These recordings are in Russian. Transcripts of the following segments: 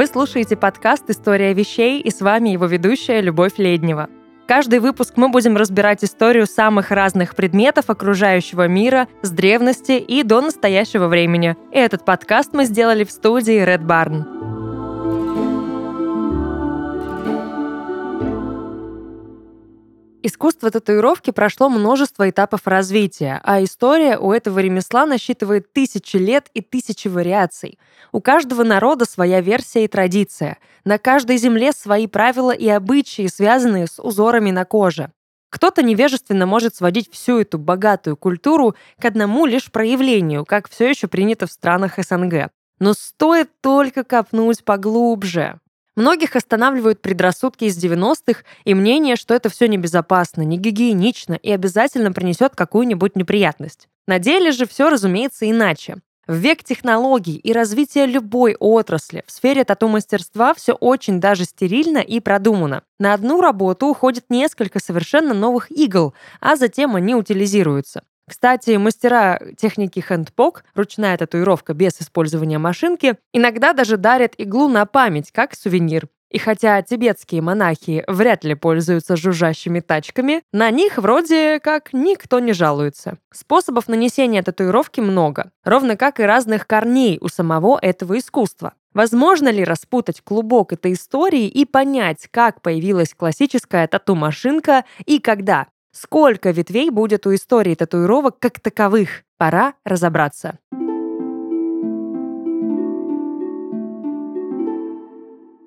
Вы слушаете подкаст «История вещей» и с вами его ведущая Любовь Леднева. Каждый выпуск мы будем разбирать историю самых разных предметов окружающего мира с древности и до настоящего времени. Этот подкаст мы сделали в студии Red Barn. Искусство татуировки прошло множество этапов развития, а история у этого ремесла насчитывает тысячи лет и тысячи вариаций. У каждого народа своя версия и традиция. На каждой земле свои правила и обычаи, связанные с узорами на коже. Кто-то невежественно может сводить всю эту богатую культуру к одному лишь проявлению, как все еще принято в странах СНГ. Но стоит только копнуть поглубже. Многих останавливают предрассудки из 90-х и мнение, что это все небезопасно, не гигиенично и обязательно принесет какую-нибудь неприятность. На деле же все, разумеется, иначе. В век технологий и развития любой отрасли в сфере тату-мастерства все очень даже стерильно и продумано. На одну работу уходит несколько совершенно новых игл, а затем они утилизируются. Кстати, мастера техники хэндпок, ручная татуировка без использования машинки, иногда даже дарят иглу на память, как сувенир. И хотя тибетские монахи вряд ли пользуются жужжащими тачками, на них вроде как никто не жалуется. Способов нанесения татуировки много, ровно как и разных корней у самого этого искусства. Возможно ли распутать клубок этой истории и понять, как появилась классическая тату-машинка и когда? Сколько ветвей будет у истории татуировок как таковых? Пора разобраться.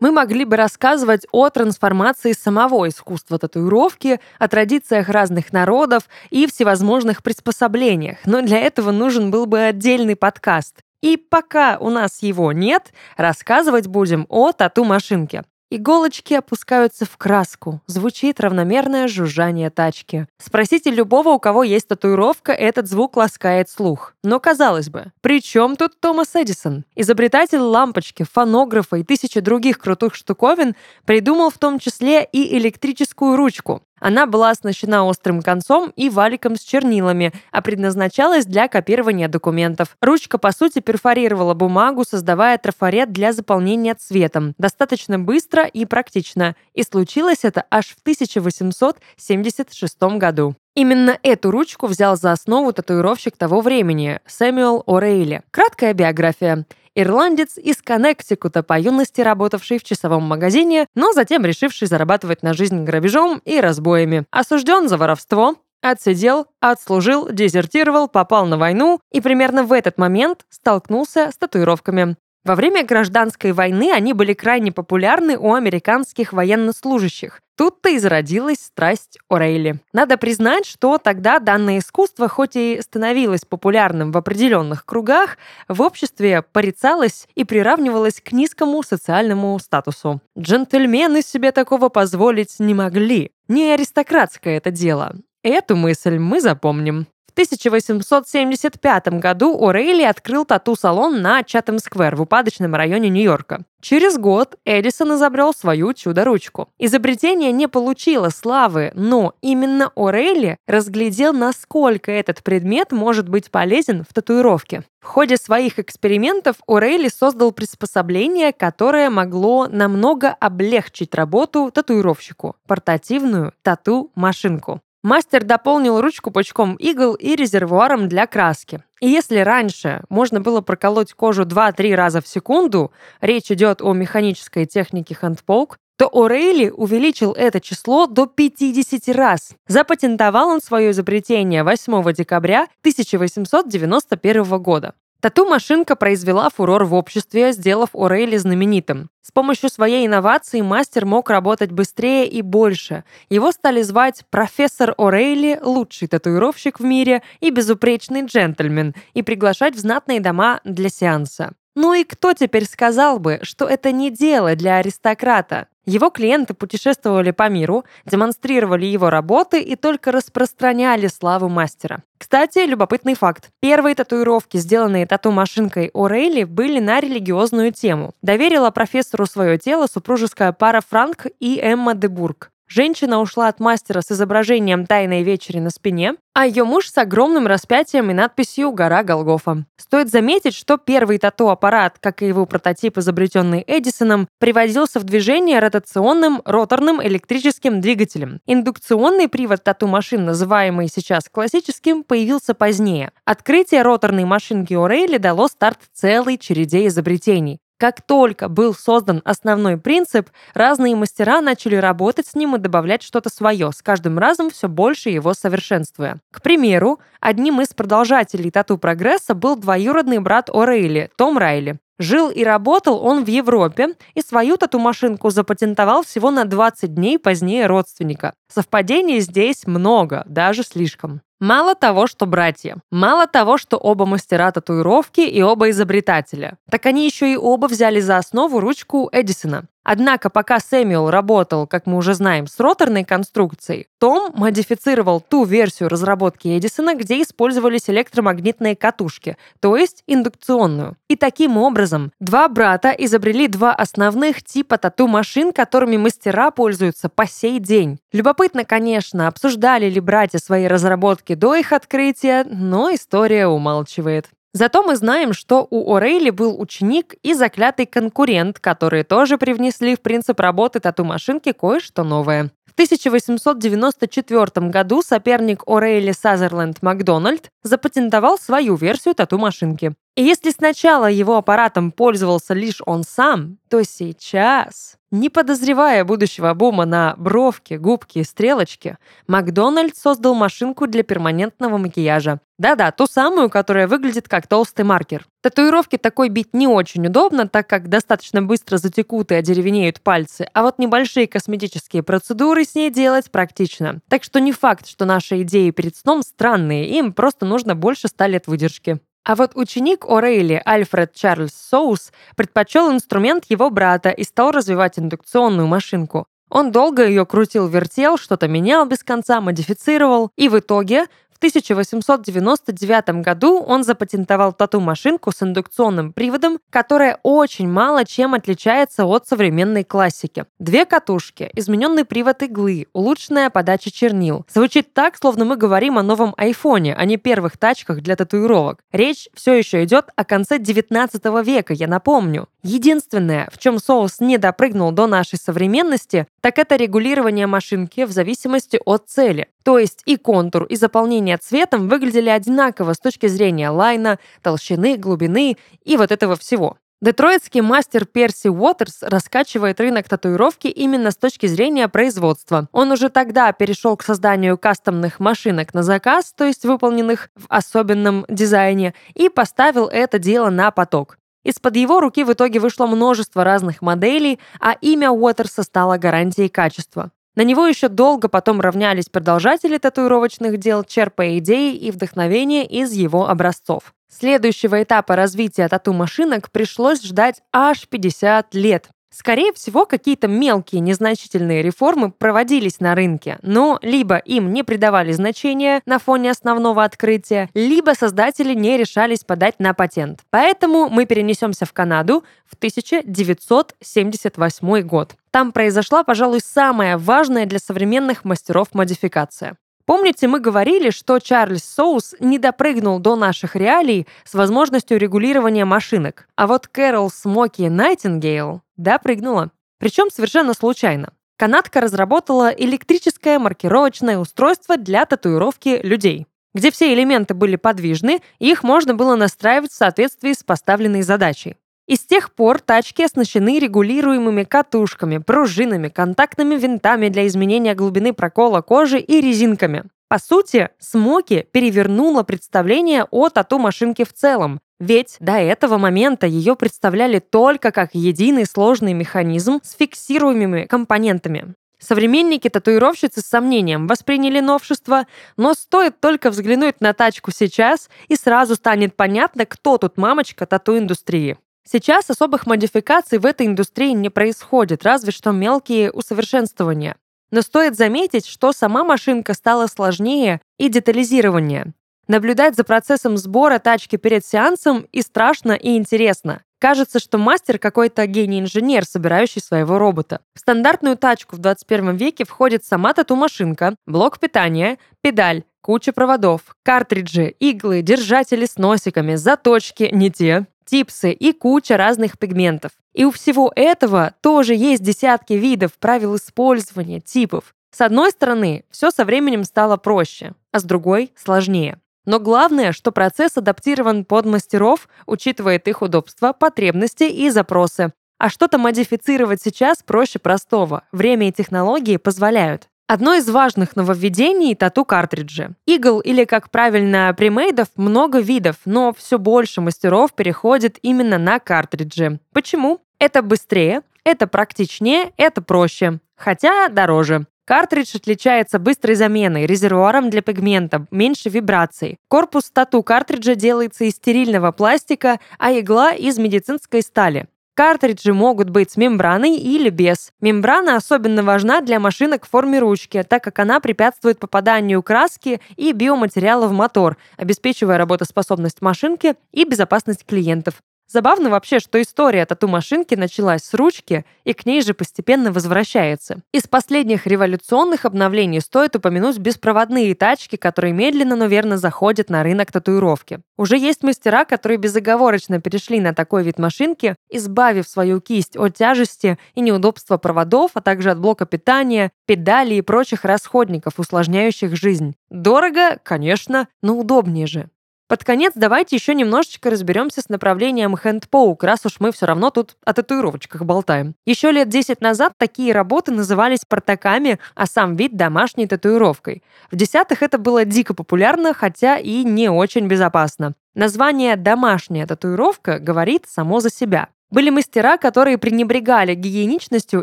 Мы могли бы рассказывать о трансформации самого искусства татуировки, о традициях разных народов и всевозможных приспособлениях, но для этого нужен был бы отдельный подкаст. И пока у нас его нет, рассказывать будем о тату-машинке. Иголочки опускаются в краску. Звучит равномерное жужжание тачки. Спросите любого, у кого есть татуировка, этот звук ласкает слух. Но казалось бы, при чем тут Томас Эдисон? Изобретатель лампочки, фонографа и тысячи других крутых штуковин придумал в том числе и электрическую ручку. Она была оснащена острым концом и валиком с чернилами, а предназначалась для копирования документов. Ручка, по сути, перфорировала бумагу, создавая трафарет для заполнения цветом. Достаточно быстро и практично. И случилось это аж в 1876 году. Именно эту ручку взял за основу татуировщик того времени Сэмюэл О'Рейли. Краткая биография. Ирландец из Коннектикута, по юности работавший в часовом магазине, но затем решивший зарабатывать на жизнь грабежом и разбоями. Осужден за воровство, отсидел, отслужил, дезертировал, попал на войну и примерно в этот момент столкнулся с татуировками. Во время гражданской войны они были крайне популярны у американских военнослужащих. Тут-то и зародилась страсть Орейли. Надо признать, что тогда данное искусство, хоть и становилось популярным в определенных кругах, в обществе порицалось и приравнивалось к низкому социальному статусу. Джентльмены себе такого позволить не могли. Не аристократское это дело. Эту мысль мы запомним. 1875 году О'Рейли открыл тату-салон на Чатем-сквер в упадочном районе Нью-Йорка. Через год Эдисон изобрел свою чудо-ручку. Изобретение не получило славы, но именно О'Рейли разглядел, насколько этот предмет может быть полезен в татуировке. В ходе своих экспериментов О'Рейли создал приспособление, которое могло намного облегчить работу татуировщику – портативную тату-машинку. Мастер дополнил ручку пучком игл и резервуаром для краски. И если раньше можно было проколоть кожу 2-3 раза в секунду, речь идет о механической технике handpoke, то О'Рейли увеличил это число до 50 раз. Запатентовал он свое изобретение 8 декабря 1891 года. Тату-машинка произвела фурор в обществе, сделав Орейли знаменитым. С помощью своей инновации мастер мог работать быстрее и больше. Его стали звать профессор Орейли, лучший татуировщик в мире и безупречный джентльмен, и приглашать в знатные дома для сеанса. Ну и кто теперь сказал бы, что это не дело для аристократа? Его клиенты путешествовали по миру, демонстрировали его работы и только распространяли славу мастера. Кстати, любопытный факт. Первые татуировки, сделанные тату-машинкой О'Рейли, были на религиозную тему. Доверила профессору свое тело супружеская пара Франк и Эмма де Бург. Женщина ушла от мастера с изображением тайной вечери на спине, а ее муж с огромным распятием и надписью «Гора Голгофа». Стоит заметить, что первый тату-аппарат, как и его прототип, изобретенный Эдисоном, приводился в движение ротационным роторным электрическим двигателем. Индукционный привод тату-машин, называемый сейчас классическим, появился позднее. Открытие роторной машинки Орейли дало старт целой череде изобретений. Как только был создан основной принцип, разные мастера начали работать с ним и добавлять что-то свое, с каждым разом все больше его совершенствуя. К примеру, одним из продолжателей тату-прогресса был двоюродный брат О'Рейли, Том Райли. Жил и работал он в Европе и свою тату-машинку запатентовал всего на 20 дней позднее родственника. Совпадений здесь много, даже слишком. Мало того, что братья, мало того, что оба мастера татуировки и оба изобретателя, так они еще и оба взяли за основу ручку Эдисона. Однако, пока Сэмюэл работал, как мы уже знаем, с роторной конструкцией, Том модифицировал ту версию разработки Эдисона, где использовались электромагнитные катушки, то есть индукционную. И таким образом два брата изобрели два основных типа тату-машин, которыми мастера пользуются по сей день. Любопытно, конечно, обсуждали ли братья свои разработки до их открытия, но история умалчивает. Зато мы знаем, что у Орейли был ученик и заклятый конкурент, которые тоже привнесли в принцип работы тату-машинки кое-что новое. В 1894 году соперник Орейли Сазерленд Макдональд запатентовал свою версию тату-машинки. И если сначала его аппаратом пользовался лишь он сам, то сейчас, не подозревая будущего бума на бровки, губки и стрелочки, Макдональд создал машинку для перманентного макияжа. Да-да, ту самую, которая выглядит как толстый маркер. Татуировки такой бить не очень удобно, так как достаточно быстро затекут и одеревенеют пальцы, а вот небольшие косметические процедуры с ней делать практично. Так что не факт, что наши идеи перед сном странные, им просто нужно больше ста лет выдержки. А вот ученик О'Рейли Альфред Чарльз Соус предпочел инструмент его брата и стал развивать индукционную машинку. Он долго ее крутил-вертел, что-то менял без конца, модифицировал, и в итоге 1899 году он запатентовал тату-машинку с индукционным приводом, которая очень мало чем отличается от современной классики. Две катушки, измененный привод иглы, улучшенная подача чернил. Звучит так, словно мы говорим о новом айфоне, а не первых тачках для татуировок. Речь все еще идет о конце 19 века, я напомню. Единственное, в чем соус не допрыгнул до нашей современности, так это регулирование машинки в зависимости от цели. То есть и контур, и заполнение цветом выглядели одинаково с точки зрения лайна, толщины, глубины и вот этого всего. Детройтский мастер Перси Уотерс раскачивает рынок татуировки именно с точки зрения производства. Он уже тогда перешел к созданию кастомных машинок на заказ, то есть выполненных в особенном дизайне, и поставил это дело на поток. Из-под его руки в итоге вышло множество разных моделей, а имя Уотерса стало гарантией качества. На него еще долго потом равнялись продолжатели татуировочных дел, черпая идеи и вдохновение из его образцов. Следующего этапа развития тату-машинок пришлось ждать аж 50 лет. Скорее всего, какие-то мелкие незначительные реформы проводились на рынке, но либо им не придавали значения на фоне основного открытия, либо создатели не решались подать на патент. Поэтому мы перенесемся в Канаду в 1978 год. Там произошла, пожалуй, самая важная для современных мастеров модификация. Помните, мы говорили, что Чарльз Соус не допрыгнул до наших реалий с возможностью регулирования машинок, а вот Кэрол Смоки Найтингейл допрыгнула. Причем совершенно случайно. Канадка разработала электрическое маркировочное устройство для татуировки людей, где все элементы были подвижны, и их можно было настраивать в соответствии с поставленной задачей. И с тех пор тачки оснащены регулируемыми катушками, пружинами, контактными винтами для изменения глубины прокола кожи и резинками. По сути, Смоки перевернула представление о тату-машинке в целом, ведь до этого момента ее представляли только как единый сложный механизм с фиксируемыми компонентами. Современники татуировщицы с сомнением восприняли новшество, но стоит только взглянуть на тачку сейчас, и сразу станет понятно, кто тут мамочка тату-индустрии. Сейчас особых модификаций в этой индустрии не происходит, разве что мелкие усовершенствования. Но стоит заметить, что сама машинка стала сложнее и детализированнее. Наблюдать за процессом сбора тачки перед сеансом и страшно, и интересно. Кажется, что мастер какой-то гений-инженер, собирающий своего робота. В стандартную тачку в 21 веке входит сама тату-машинка, блок питания, педаль, куча проводов, картриджи, иглы, держатели с носиками, заточки, не те, типсы и куча разных пигментов. И у всего этого тоже есть десятки видов, правил использования, типов. С одной стороны, все со временем стало проще, а с другой – сложнее. Но главное, что процесс адаптирован под мастеров, учитывает их удобства, потребности и запросы. А что-то модифицировать сейчас проще простого. Время и технологии позволяют. Одно из важных нововведений — тату-картриджи. Игл или, как правильно, премейдов много видов, но все больше мастеров переходит именно на картриджи. Почему? Это быстрее, это практичнее, это проще, хотя дороже. Картридж отличается быстрой заменой, резервуаром для пигмента, меньше вибраций. Корпус тату картриджа делается из стерильного пластика, а игла из медицинской стали. Картриджи могут быть с мембраной или без. Мембрана особенно важна для машинок в форме ручки, так как она препятствует попаданию краски и биоматериала в мотор, обеспечивая работоспособность машинки и безопасность клиентов. Забавно вообще, что история тату-машинки началась с ручки и к ней же постепенно возвращается. Из последних революционных обновлений стоит упомянуть беспроводные тачки, которые медленно, но верно заходят на рынок татуировки. Уже есть мастера, которые безоговорочно перешли на такой вид машинки, избавив свою кисть от тяжести и неудобства проводов, а также от блока питания, педалей и прочих расходников, усложняющих жизнь. Дорого, конечно, но удобнее же. Под конец давайте еще немножечко разберемся с направлением хэндпоук, раз уж мы все равно тут о татуировочках болтаем. Еще лет 10 назад такие работы назывались портаками, а сам вид домашней татуировкой. В десятых это было дико популярно, хотя и не очень безопасно. Название «домашняя татуировка» говорит само за себя. Были мастера, которые пренебрегали гигиеничностью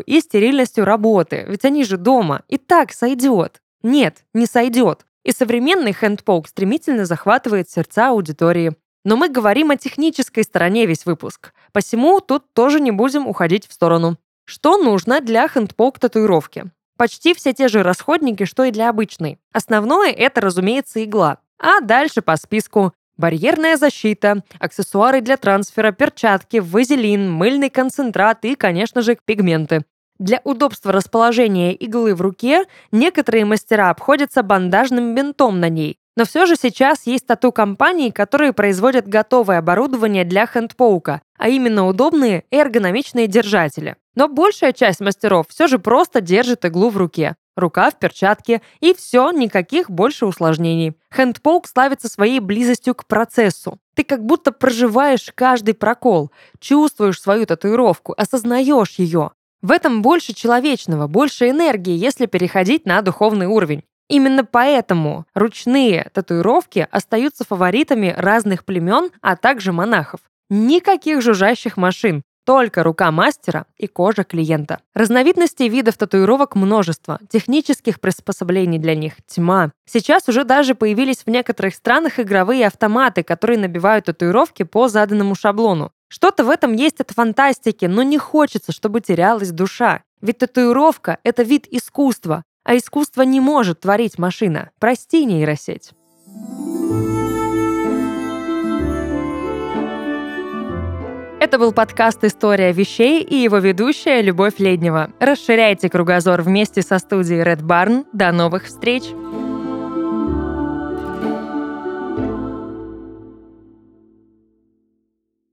и стерильностью работы, ведь они же дома, и так сойдет. Нет, не сойдет. И современный хэндпоук стремительно захватывает сердца аудитории. Но мы говорим о технической стороне весь выпуск. Посему тут тоже не будем уходить в сторону. Что нужно для хэндпоук татуировки? Почти все те же расходники, что и для обычной. Основное это, разумеется, игла. А дальше по списку барьерная защита, аксессуары для трансфера, перчатки, вазелин, мыльный концентрат и, конечно же, пигменты. Для удобства расположения иглы в руке некоторые мастера обходятся бандажным бинтом на ней. Но все же сейчас есть тату-компании, которые производят готовое оборудование для хендпоука, а именно удобные эргономичные держатели. Но большая часть мастеров все же просто держит иглу в руке. Рука в перчатке, и все, никаких больше усложнений. Хендпоук славится своей близостью к процессу. Ты как будто проживаешь каждый прокол, чувствуешь свою татуировку, осознаешь ее. В этом больше человечного, больше энергии, если переходить на духовный уровень. Именно поэтому ручные татуировки остаются фаворитами разных племен, а также монахов. Никаких жужжащих машин, только рука мастера и кожа клиента. Разновидностей видов татуировок множество, технических приспособлений для них тьма. Сейчас уже даже появились в некоторых странах игровые автоматы, которые набивают татуировки по заданному шаблону. Что-то в этом есть от фантастики, но не хочется, чтобы терялась душа. Ведь татуировка — это вид искусства, а искусство не может творить машина. Прости, нейросеть. Это был подкаст «История вещей» и его ведущая Любовь Леднева. Расширяйте кругозор вместе со студией Red Barn. До новых встреч!